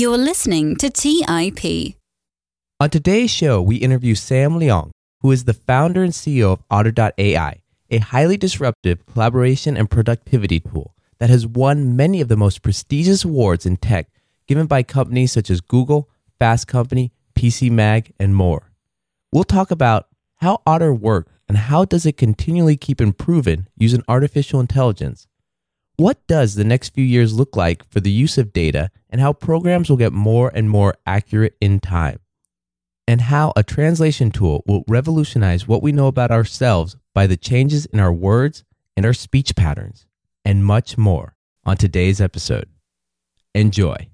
You're listening to TIP. On today's show, we interview Sam Liang, who is the founder and CEO of Otter.ai, a highly disruptive collaboration and productivity tool that has won many of the most prestigious awards in tech given by companies such as Google, Fast Company, PC Mag, and more. We'll talk about how Otter works and how does it continually keep improving using artificial intelligence. What does the next few years look like for the use of data and how programs will get more and more accurate in time? And how a translation tool will revolutionize what we know about ourselves by the changes in our words and our speech patterns, and much more on today's episode. Enjoy.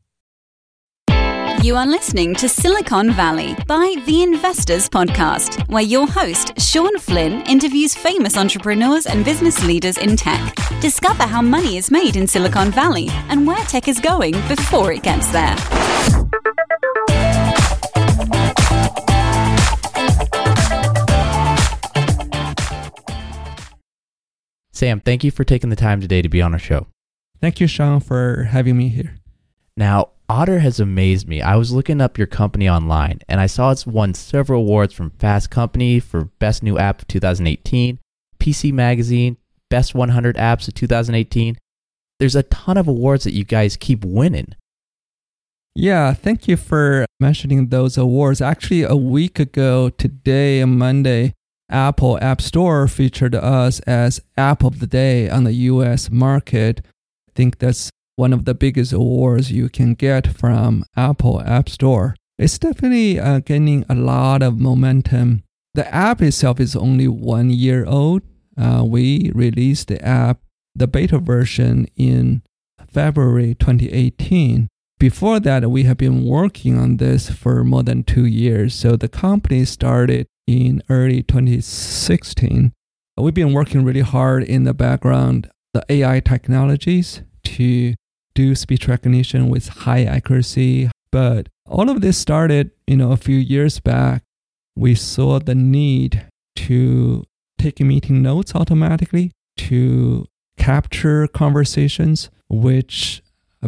You are listening to Silicon Valley by The Investors Podcast, where your host, Shawn Flynn, interviews famous entrepreneurs and business leaders in tech. Discover how money is made in Silicon Valley and where tech is going before it gets there. Sam, thank you for taking the time today to be on our show. Thank you, Shawn, for having me here. Now, Otter has amazed me. I was looking up your company online and I saw it's won several awards from Fast Company for Best New App of 2018, PC Magazine, Best 100 Apps of 2018. There's a ton of awards that you guys keep winning. Yeah, thank you for mentioning those awards. Actually, a week ago today, Monday, Apple App Store featured us as App of the Day on the US market. I think that's one of the biggest awards you can get from Apple App Store. It's definitely uh, gaining a lot of momentum. The app itself is only one year old. Uh, we released the app, the beta version, in February 2018. Before that, we have been working on this for more than two years. So the company started in early 2016. We've been working really hard in the background, the AI technologies to do speech recognition with high accuracy. But all of this started, you know, a few years back. We saw the need to take meeting notes automatically, to capture conversations, which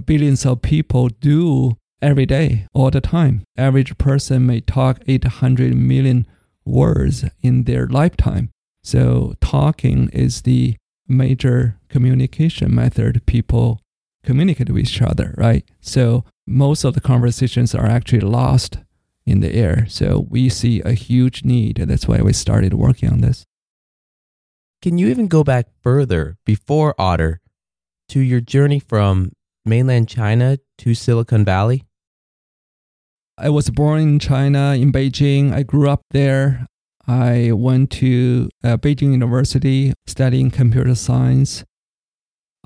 billions of people do every day, all the time. Average person may talk 800 million words in their lifetime. So talking is the major communication method people communicate with each other, right? So most of the conversations are actually lost in the air. So we see a huge need. And that's why we started working on this. Can you even go back further before Otter to your journey from mainland China to Silicon Valley? I was born in China, in Beijing. I grew up there. I went to uh, Beijing University studying computer science.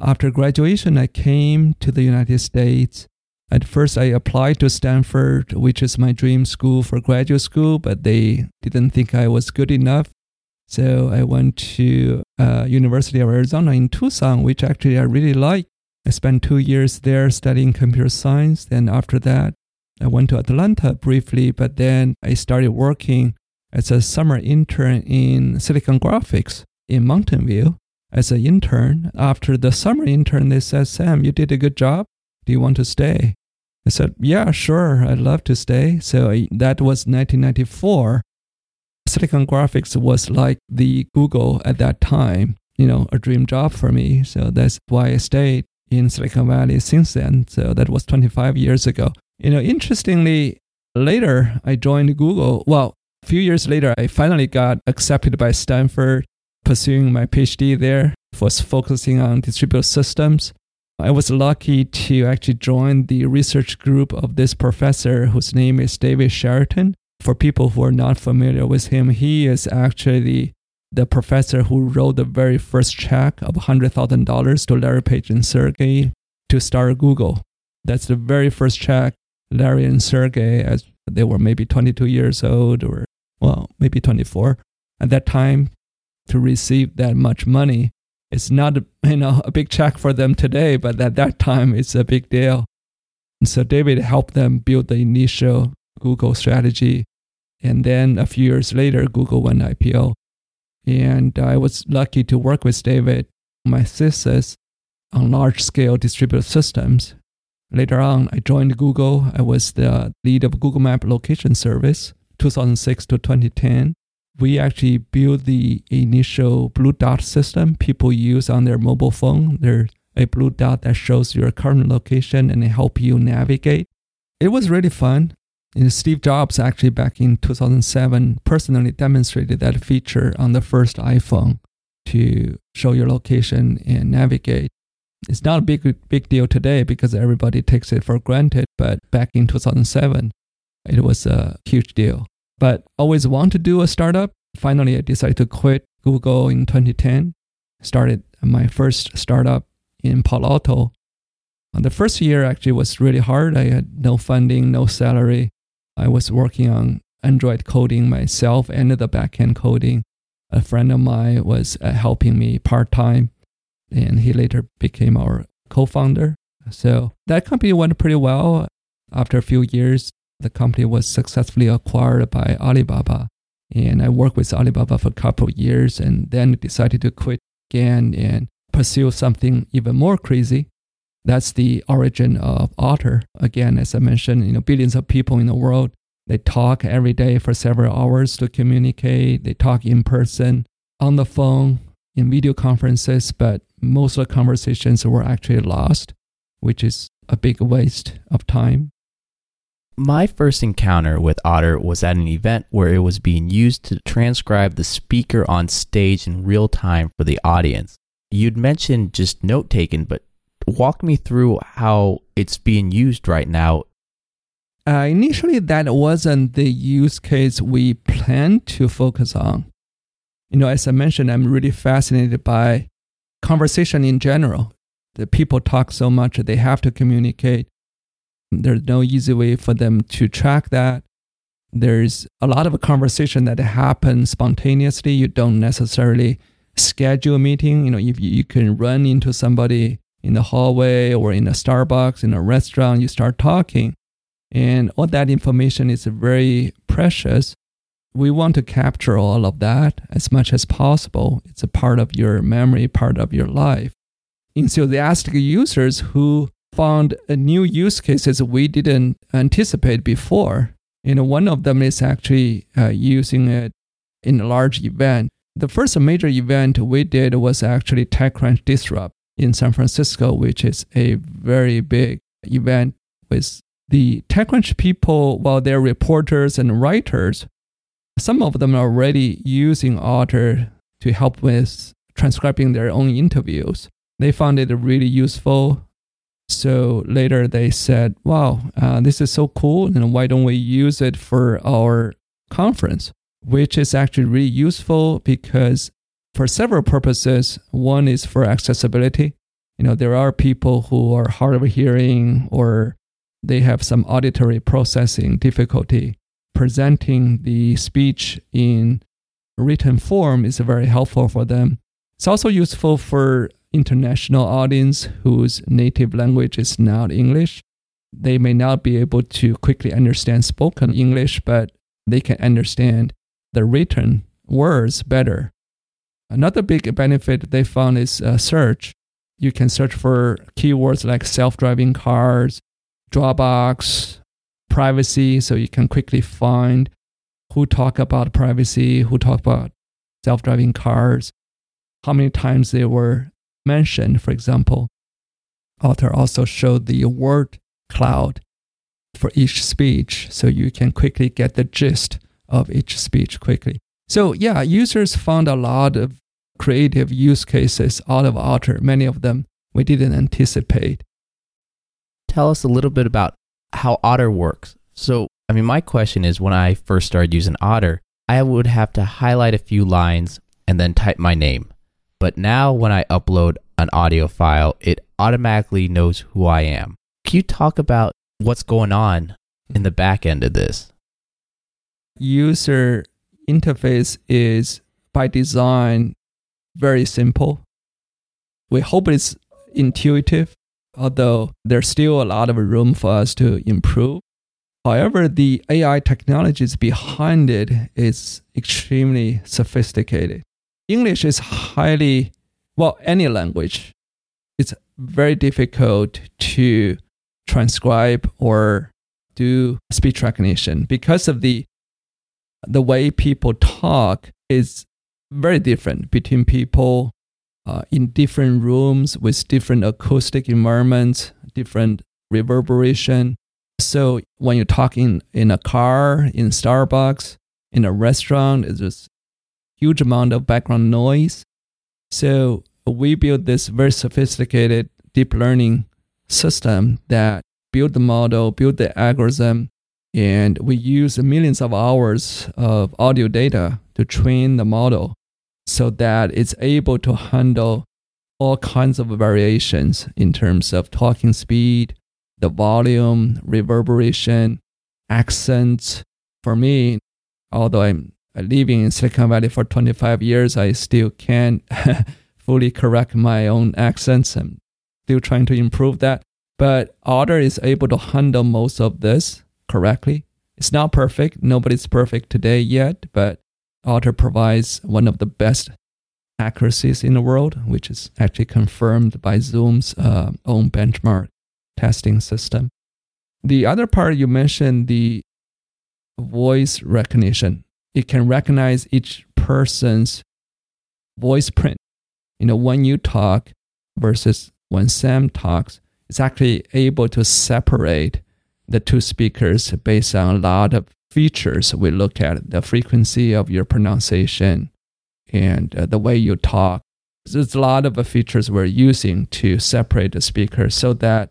After graduation, I came to the United States. At first, I applied to Stanford, which is my dream school for graduate school, but they didn't think I was good enough. So I went to uh, University of Arizona in Tucson, which actually I really like. I spent two years there studying computer science. Then after that, I went to Atlanta briefly, but then I started working as a summer intern in Silicon Graphics in Mountain View as an intern. After the summer intern, they said, Sam, you did a good job. Do you want to stay? I said, Yeah, sure. I'd love to stay. So that was 1994. Silicon Graphics was like the Google at that time, you know, a dream job for me. So that's why I stayed in Silicon Valley since then. So that was 25 years ago. You know, interestingly, later I joined Google. Well, a few years later, I finally got accepted by Stanford pursuing my PhD there, was focusing on distributed systems. I was lucky to actually join the research group of this professor whose name is David Cheriton. For people who are not familiar with him, he is actually the, professor who wrote the very first check of $100,000 to Larry Page and Sergey to start Google. That's the very first check Larry and Sergey, as they were maybe 22 years old or, well, maybe 24 at that time, to receive that much money. It's not you know a big check for them today, but at that time it's a big deal. And so David helped them build the initial Google strategy, and then a few years later, Google went IPO. And I was lucky to work with David. My thesis on large scale distributed systems, Later on, I joined Google. I was the lead of Google Map location service, 2006 to 2010. We actually built the initial blue dot system people use on their mobile phone. There's a blue dot that shows your current location and it help you navigate. It was really fun. And Steve Jobs actually back in 2007 personally demonstrated that feature on the first iPhone to show your location and navigate. It's not a big big deal today because everybody takes it for granted, but back in 2007 it was a huge deal. But always want to do a startup. Finally I decided to quit Google in 2010. Started my first startup in Palo Alto. The first year actually was really hard. I had no funding, no salary. I was working on Android coding myself and the backend coding. A friend of mine was uh, helping me part time, and he later became our co founder. So that company went pretty well. After a few years, the company was successfully acquired by Alibaba. And I worked with Alibaba for a couple of years and then decided to quit again and pursue something even more crazy. That's the origin of Otter. Again, as I mentioned, you know, billions of people in the world, they talk every day for several hours to communicate. They talk in person, on the phone, in video conferences, but most of the conversations were actually lost, which is a big waste of time. My first encounter with Otter was at an event where it was being used to transcribe the speaker on stage in real time for the audience. You'd mentioned just note taking, but walk me through how it's being used right now. Uh, initially, that wasn't the use case we planned to focus on. You know, as I mentioned, I'm really fascinated by conversation in general. The people talk so much, they have to communicate. There's no easy way for them to track that. There's a lot of conversation that happens spontaneously. You don't necessarily schedule a meeting. You know, if you can run into somebody in the hallway or in a Starbucks, in a restaurant, you start talking. And all that information is very precious. We want to capture all of that as much as possible. It's a part of your memory, part of your life. Enthusiastic users who found new use cases we didn't anticipate before. You know, one of them is actually uh, using it in a large event. The first major event we did was actually TechCrunch Disrupt in San Francisco, which is a very big event with the TechCrunch people, while they're reporters and writers, some of them are already using Otter to help with transcribing their own interviews. They found it really useful. So later they said, wow, uh, this is so cool. And why don't we use it for our conference? Which is actually really useful because for several purposes. One is for accessibility. You know, there are people who are hard of hearing or they have some auditory processing difficulty. Presenting the speech in written form is very helpful for them. It's also useful for international audience whose native language is not English. They may not be able to quickly understand spoken English, but they can understand the written words better. Another big benefit they found is uh, search. You can search for keywords like self driving cars, Dropbox, privacy, so you can quickly find who talk about privacy, who talk about self driving cars, how many times they were mentioned, for example. Otter also showed the word cloud for each speech, so you can quickly get the gist of each speech quickly. So, yeah, users found a lot of creative use cases out of Otter, many of them we didn't anticipate. Tell us a little bit about how Otter works. So, I mean, my question is when I first started using Otter, I would have to highlight a few lines and then type my name. But now when I upload an audio file, it automatically knows who I am. Can you talk about what's going on in the back end of this? User interface is by design very simple. We hope it's intuitive, although there's still a lot of room for us to improve. However, the AI technologies behind it is extremely sophisticated. English is highly, well, any language, it's very difficult to transcribe or do speech recognition because of the the way people talk is very different between people uh, in different rooms with different acoustic environments, different reverberation. So when you're talking in a car, in Starbucks, in a restaurant, it's just huge amount of background noise. So we built this very sophisticated deep learning system that built the model, built the algorithm, and we use millions of hours of audio data to train the model so that it's able to handle all kinds of variations in terms of talking speed, the volume, reverberation, accents. For me, although I'm living in Silicon Valley for 25 years, I still can't fully correct my own accents. I'm still trying to improve that. But Otter is able to handle most of this correctly. It's not perfect. Nobody's perfect today yet, but Otter provides one of the best accuracies in the world, which is actually confirmed by Zoom's uh, own benchmark testing system. The other part you mentioned, the voice recognition, it can recognize each person's voice print. You know, when you talk versus when Sam talks, it's actually able to separate the two speakers based on a lot of features. We look at the frequency of your pronunciation and uh, the way you talk. There's a lot of features we're using to separate the speakers so that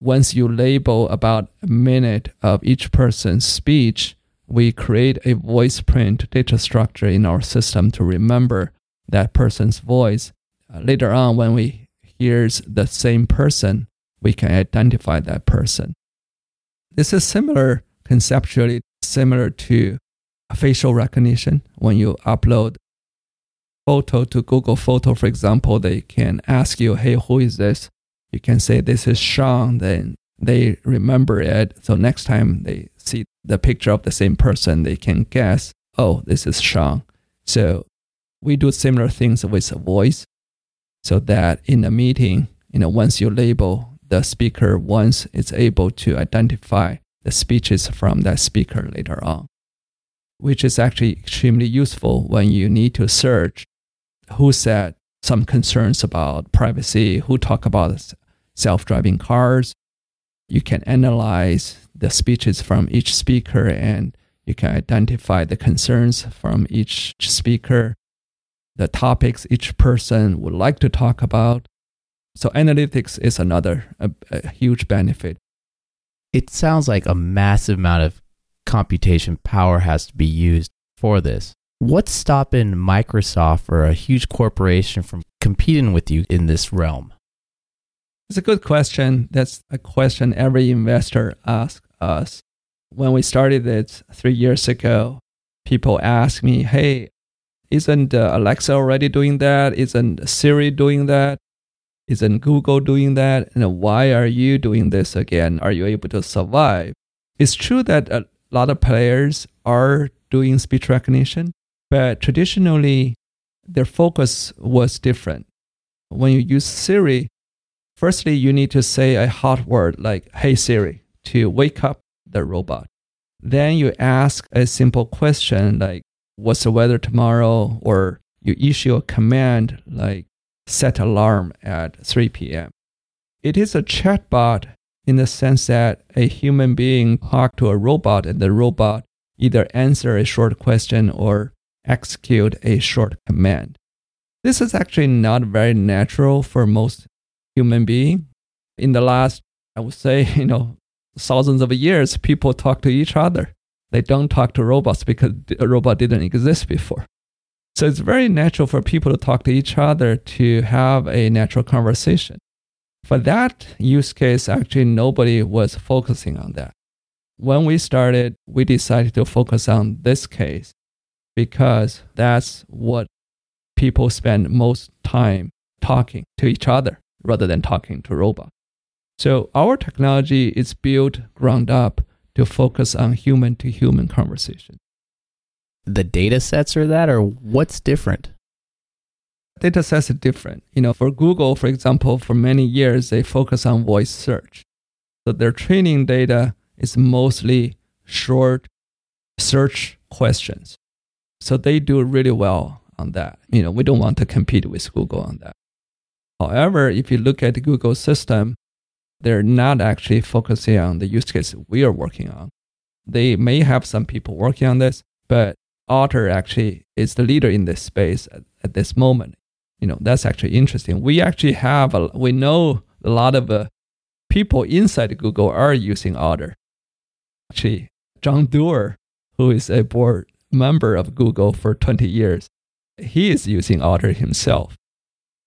once you label about a minute of each person's speech, we create a voice print data structure in our system to remember that person's voice. Uh, later on, when we hears the same person, we can identify that person. This is similar, conceptually similar to facial recognition. When you upload photo to Google Photo, for example, they can ask you, "Hey, who is this?" You can say, "This is Shawn." Then they remember it. So next time they see the picture of the same person, they can guess, "Oh, this is Shawn." So we do similar things with a voice, so that in a meeting, you know, once you label the speaker once it's able to identify the speeches from that speaker later on, which is actually extremely useful when you need to search who said some concerns about privacy, who talk about self-driving cars. You can analyze the speeches from each speaker and you can identify the concerns from each speaker, the topics each person would like to talk about, so analytics is another a, a huge benefit. It sounds like a massive amount of computation power has to be used for this. What's stopping Microsoft or a huge corporation from competing with you in this realm? It's a good question. That's a question every investor asks us. When we started it three years ago, people ask me, hey, isn't uh, Alexa already doing that? Isn't Siri doing that? Isn't Google doing that? And why are you doing this again? Are you able to survive? It's true that a lot of players are doing speech recognition, but traditionally their focus was different. When you use Siri, firstly, you need to say a hot word like, Hey Siri, to wake up the robot. Then you ask a simple question like, What's the weather tomorrow? Or you issue a command like, set alarm at 3 p.m. It is a chatbot in the sense that a human being talk to a robot and the robot either answer a short question or execute a short command. This is actually not very natural for most human being. In the last, I would say, you know, thousands of years, people talk to each other. They don't talk to robots because a robot didn't exist before. So it's very natural for people to talk to each other to have a natural conversation. For that use case, actually, nobody was focusing on that. When we started, we decided to focus on this case because that's what people spend most time talking to each other rather than talking to robots. So our technology is built ground up to focus on human to human conversation the data sets are that, or what's different? Data sets are different. You know, for Google, for example, for many years, they focus on voice search. So their training data is mostly short search questions. So they do really well on that. You know, we don't want to compete with Google on that. However, if you look at the Google system, they're not actually focusing on the use case we are working on. They may have some people working on this, but Otter actually is the leader in this space at, at this moment. You know, that's actually interesting. We actually have, a, we know a lot of uh, people inside Google are using Otter. Actually, John Doerr, who is a board member of Google for 20 years, he is using Otter himself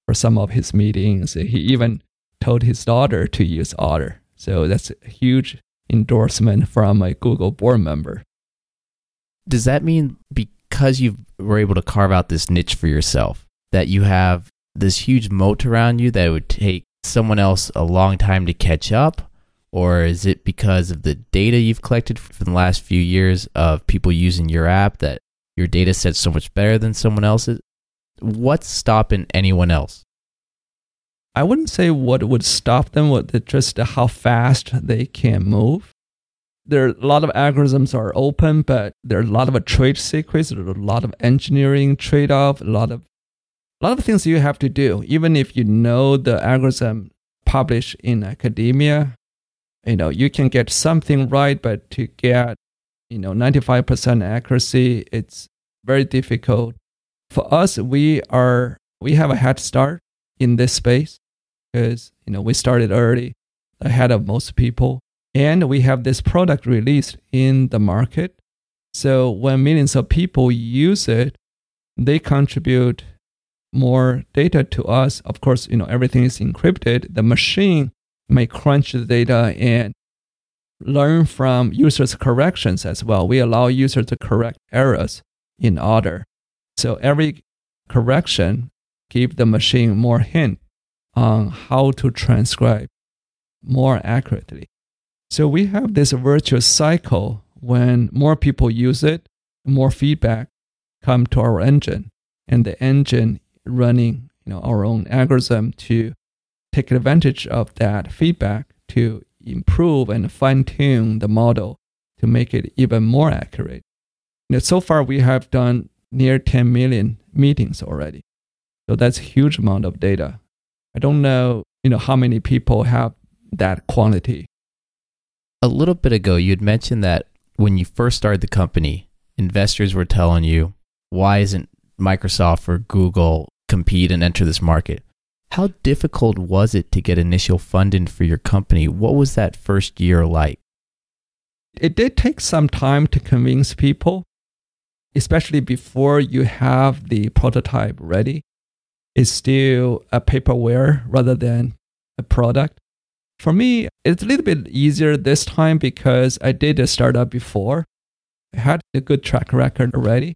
for some of his meetings. He even told his daughter to use Otter. So that's a huge endorsement from a Google board member. Does that mean because you were able to carve out this niche for yourself, that you have this huge moat around you that would take someone else a long time to catch up? Or is it because of the data you've collected from the last few years of people using your app that your data set's so much better than someone else's? What's stopping anyone else? I wouldn't say what would stop them, what just how fast they can move. There are a lot of algorithms are open, but there are a lot of trade secrets. There are a lot of engineering trade off. A lot of a lot of things you have to do. Even if you know the algorithm published in academia, you know you can get something right, but to get you know 95% accuracy, it's very difficult. For us, we are we have a head start in this space because you know we started early, ahead of most people, and we have this product released in the market. So when millions of people use it, they contribute more data to us. Of course, you know everything is encrypted. The machine may crunch the data and learn from users' corrections as well. We allow users to correct errors in Otter. So every correction give the machine more hint on how to transcribe more accurately. So we have this virtuous cycle when more people use it, more feedback come to our engine, and the engine running you know, our own algorithm to take advantage of that feedback to improve and fine tune the model to make it even more accurate. So far, we have done near 10 million meetings already. So that's a huge amount of data I don't know, you know, how many people have that quantity. A little bit ago, you had mentioned that when you first started the company, investors were telling you, why isn't Microsoft or Google compete and enter this market? How difficult was it to get initial funding for your company? What was that first year like? It did take some time to convince people, especially before you have the prototype ready is still a paperware rather than a product. For me, it's a little bit easier this time because I did a startup before. I had a good track record already.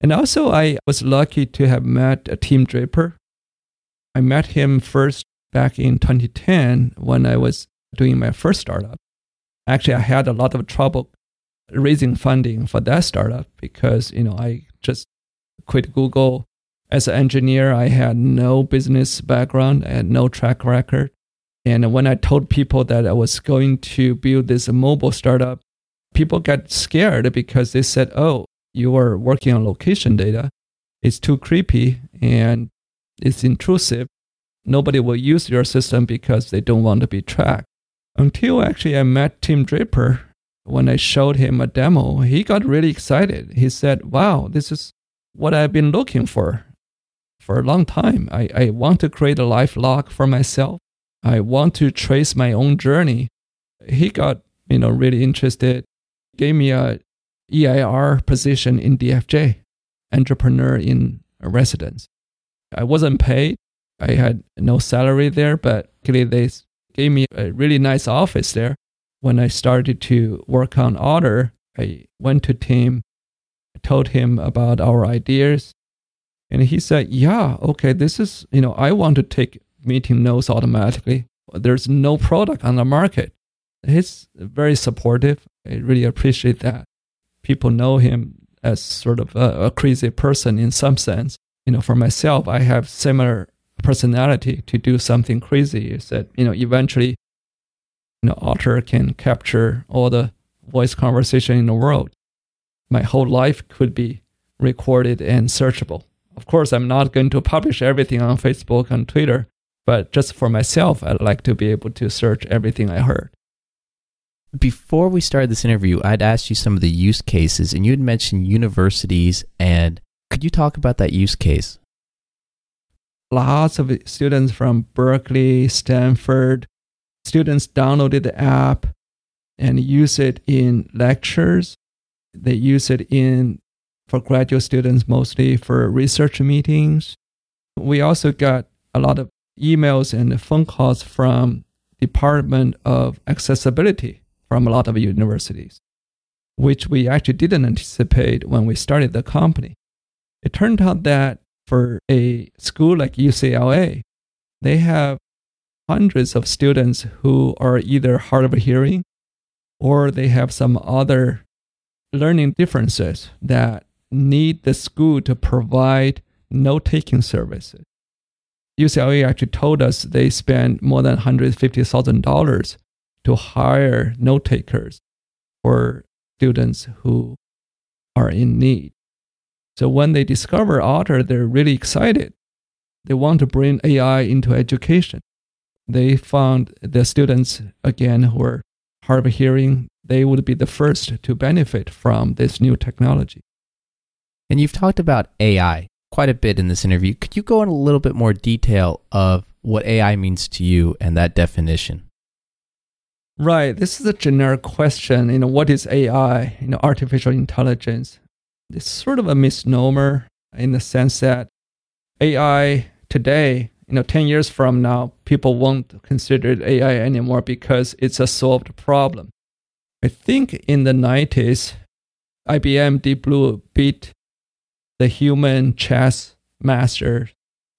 And also, I was lucky to have met a Tim Draper. I met him first back in 2010 when I was doing my first startup. Actually, I had a lot of trouble raising funding for that startup because, you know, I just quit Google as an engineer, I had no business background, I had no track record. And when I told people that I was going to build this mobile startup, people got scared because they said, Oh, you are working on location data. It's too creepy and it's intrusive. Nobody will use your system because they don't want to be tracked. Until actually I met Tim Draper. When I showed him a demo, he got really excited. He said, Wow, this is what I've been looking for for a long time. I, I want to create a life log for myself. I want to trace my own journey. He got, you know, really interested, gave me a EIR position in DFJ, entrepreneur in residence. I wasn't paid. I had no salary there, but they gave me a really nice office there. When I started to work on Otter, I went to Tim, told him about our ideas, and he said, Yeah, okay, this is, you know, I want to take meeting notes automatically. There's no product on the market. He's very supportive. I really appreciate that. People know him as sort of a, a crazy person in some sense. You know, for myself, I have similar personality to do something crazy. Is that, you know, eventually you know, Otter can capture all the voice conversation in the world. My whole life could be recorded and searchable. Of course, I'm not going to publish everything on Facebook and Twitter, but just for myself, I'd like to be able to search everything I heard. Before we started this interview, I'd asked you some of the use cases, and you had mentioned universities. And could you talk about that use case? Lots of students from Berkeley, Stanford, students downloaded the app and use it in lectures. They use it in for graduate students mostly for research meetings. We also got a lot of emails and phone calls from Department of Accessibility from a lot of universities, which we actually didn't anticipate when we started the company. It turned out that for a school like UCLA, they have hundreds of students who are either hard of hearing or they have some other learning differences that need the school to provide note taking services. UCLA actually told us they spent more than $150,000 to hire note takers for students who are in need. So when they discover Otter, they're really excited. They want to bring AI into education. They found the students, again, who are hard of hearing, they would be the first to benefit from this new technology. And you've talked about AI quite a bit in this interview. Could you go in a little bit more detail of what AI means to you and that definition? Right. This is a generic question. You know, what is AI? You know, artificial intelligence. It's sort of a misnomer in the sense that AI today, you know, 10 years from now, people won't consider it AI anymore because it's a solved problem. I think in the 90s, IBM Deep Blue beat the human chess master.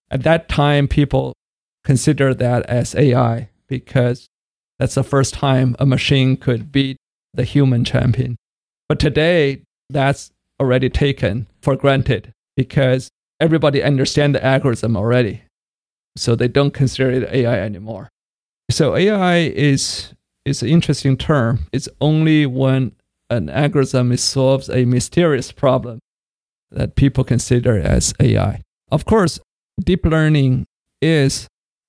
At that time, people considered that as AI because that's the first time a machine could beat the human champion. But today, that's already taken for granted because everybody understands the algorithm already. So they don't consider it AI anymore. So AI is, is an interesting term. It's only when an algorithm solves a mysterious problem that people consider as AI. Of course, deep learning is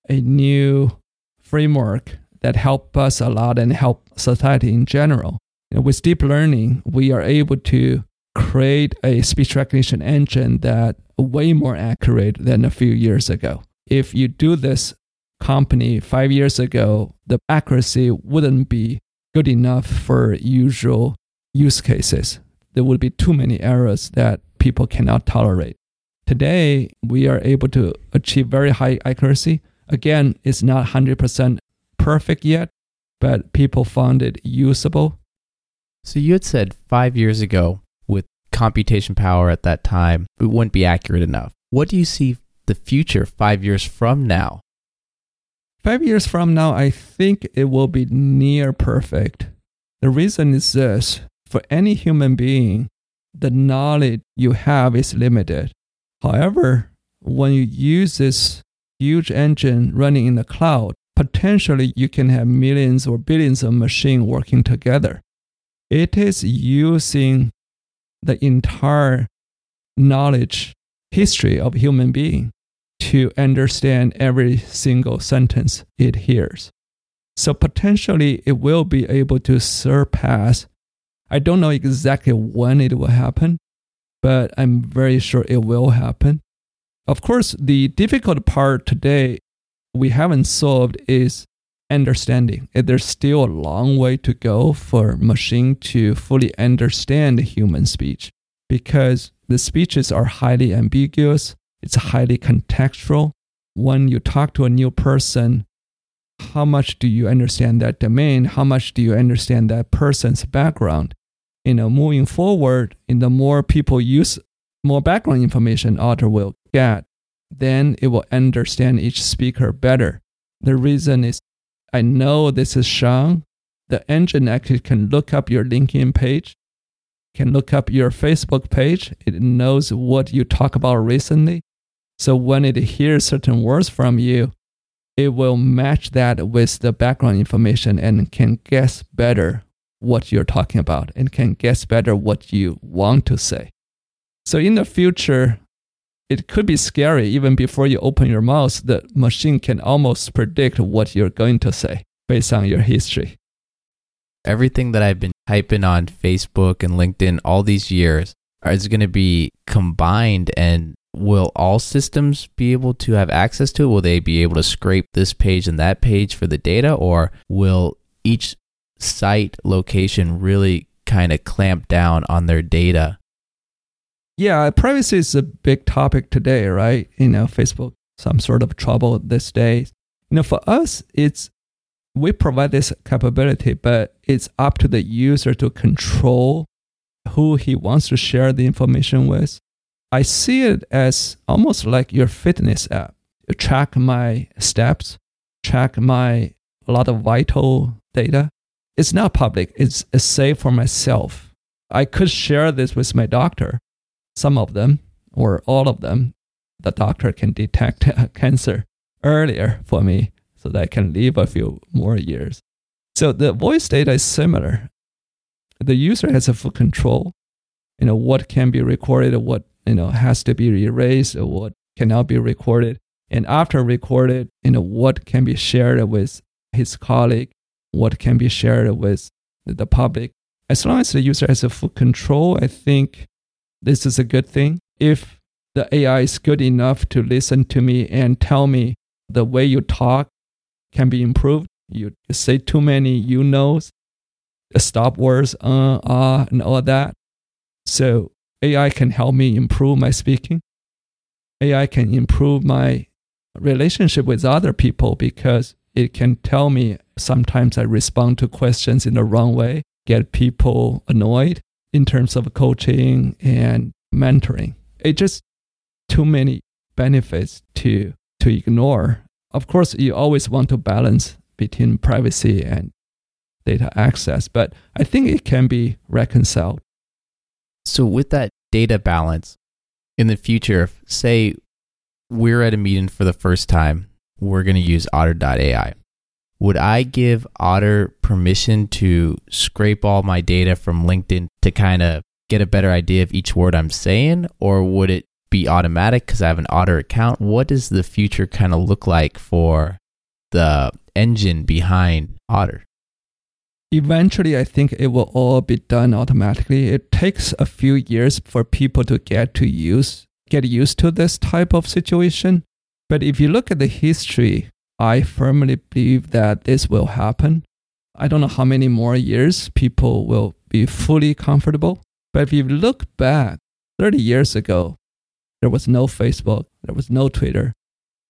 a new framework that help us a lot and help society in general. With deep learning, we are able to create a speech recognition engine that way more accurate than a few years ago. If you do this company five years ago, the accuracy wouldn't be good enough for usual use cases. There would be too many errors that people cannot tolerate. Today, we are able to achieve very high accuracy. Again, it's not 100% perfect yet, but people found it usable. So you had said five years ago with computation power at that time, it wouldn't be accurate enough. What do you see the future five years from now? Five years from now, I think it will be near perfect. The reason is this for any human being, the knowledge you have is limited. However, when you use this huge engine running in the cloud, potentially you can have millions or billions of machines working together. It is using the entire knowledge history of human being to understand every single sentence it hears. So potentially it will be able to surpass I don't know exactly when it will happen, but I'm very sure it will happen. Of course, the difficult part today we haven't solved is understanding. There's still a long way to go for machine to fully understand human speech because the speeches are highly ambiguous, it's highly contextual. When you talk to a new person, how much do you understand that domain? How much do you understand that person's background? you know, moving forward, in the more people use more background information Otter will get, then it will understand each speaker better. The reason is I know this is Shawn. The engine actually can look up your LinkedIn page, can look up your Facebook page. It knows what you talk about recently. So when it hears certain words from you, it will match that with the background information and can guess better what you're talking about and can guess better what you want to say. So in the future, it could be scary even before you open your mouth. The machine can almost predict what you're going to say based on your history. Everything that I've been typing on Facebook and LinkedIn all these years is going to be combined and will all systems be able to have access to it? Will they be able to scrape this page and that page for the data or will each site location really kind of clamp down on their data yeah, privacy is a big topic today, right? You know, Facebook, some sort of trouble these days. You know, for us, it's we provide this capability, but it's up to the user to control who he wants to share the information with. I see it as almost like your fitness app. You track my steps, track my a lot of vital data. It's not public. It's, it's safe for myself. I could share this with my doctor, some of them or all of them, the doctor can detect cancer earlier for me so that I can live a few more years. So the voice data is similar. The user has a full control, you know, what can be recorded, what, you know, has to be erased, or what cannot be recorded. And after recorded, you know, what can be shared with his colleague, what can be shared with the public. As long as the user has a full control, I think this is a good thing. If the AI is good enough to listen to me and tell me the way you talk can be improved, you say too many you knows, stop words, uh, ah, uh, and all that. So AI can help me improve my speaking. AI can improve my relationship with other people because it can tell me sometimes I respond to questions in the wrong way, get people annoyed in terms of coaching and mentoring. It's just too many benefits to to ignore. Of course, you always want to balance between privacy and data access, but I think it can be reconciled. So with that data balance in the future, say we're at a meeting for the first time, we're going to use otter.ai would I give Otter permission to scrape all my data from LinkedIn to kind of get a better idea of each word I'm saying? Or would it be automatic because I have an Otter account? What does the future kind of look like for the engine behind Otter? Eventually, I think it will all be done automatically. It takes a few years for people to get to use get used to this type of situation. But if you look at the history I firmly believe that this will happen. I don't know how many more years people will be fully comfortable. But if you look back 30 years ago, there was no Facebook, there was no Twitter.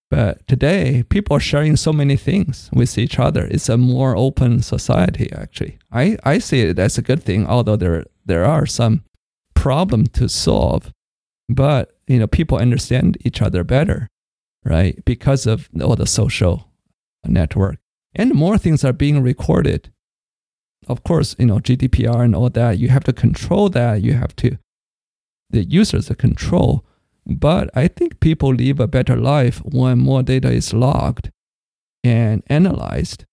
But today, people are sharing so many things with each other. It's a more open society, actually. I, I see it as a good thing, although there, there are some problems to solve. But you know, people understand each other better right? Because of all the social network. And more things are being recorded. Of course, you know, GDPR and all that, you have to control that. You have to, the users control. But I think people live a better life when more data is logged and analyzed.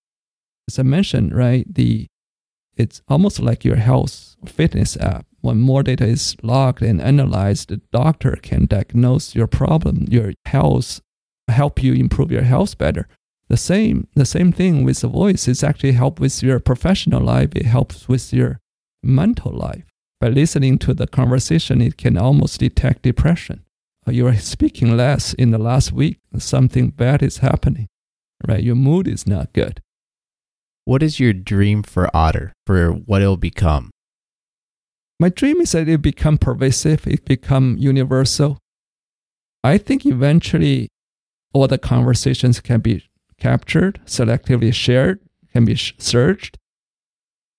As I mentioned, right, the it's almost like your health fitness app. When more data is logged and analyzed, the doctor can diagnose your problem, your health help you improve your health better. The same, the same thing with the voice. It's actually help with your professional life. It helps with your mental life. By listening to the conversation, it can almost detect depression. You are speaking less in the last week. Something bad is happening, right? Your mood is not good. What is your dream for Otter, for what it'll become? My dream is that it become pervasive, it become universal. I think eventually all the conversations can be captured, selectively shared, can be searched,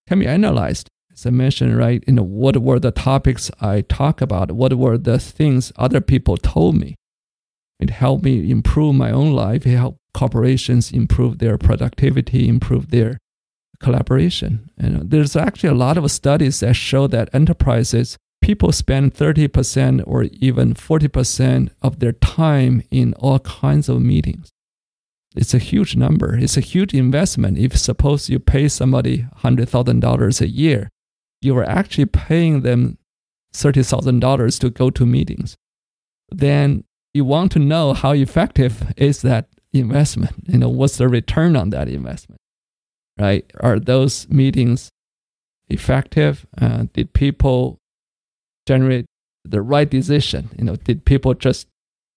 can be analyzed. As I mentioned, right, you know, what were the topics I talk about? What were the things other people told me? It helped me improve my own life. It helped corporations improve their productivity, improve their collaboration. And there's actually a lot of studies that show that enterprises people spend 30% or even 40% of their time in all kinds of meetings. It's a huge number. It's a huge investment. If suppose you pay somebody $100,000 a year, you are actually paying them $30,000 to go to meetings. Then you want to know how effective is that investment? You know, what's the return on that investment? Right? Are those meetings effective? Uh, did people generate the right decision? You know, did people just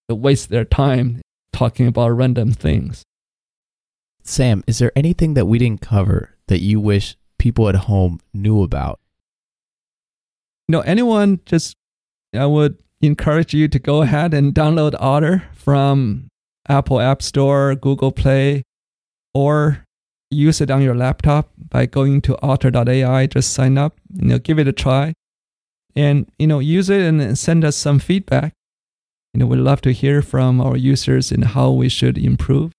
waste their time talking about random things? Sam, is there anything that we didn't cover that you wish people at home knew about? You know, anyone just I would encourage you to go ahead and download Otter from Apple App Store, Google Play, or use it on your laptop by going to otter.ai. Just sign up, you know, give it a try, and you know, use it and send us some feedback. You know, we'd love to hear from our users and how we should improve.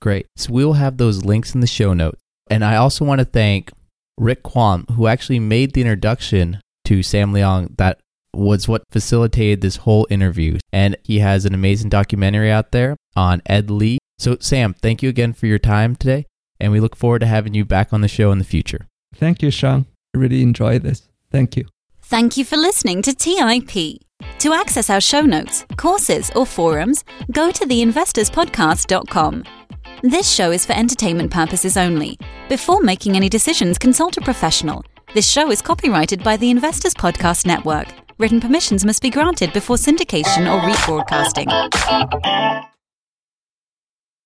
Great. So we'll have those links in the show notes. And I also want to thank Rick Quan, who actually made the introduction to Sam Liang that was what facilitated this whole interview. And he has an amazing documentary out there on Ed Lee. So, Sam, thank you again for your time today. And we look forward to having you back on the show in the future. Thank you, Shawn. I really enjoyed this. Thank you. Thank you for listening to TIP. To access our show notes, courses, or forums, go to theinvestorspodcast.com. This show is for entertainment purposes only. Before making any decisions, consult a professional. This show is copyrighted by the Investors Podcast Network. Written permissions must be granted before syndication or rebroadcasting.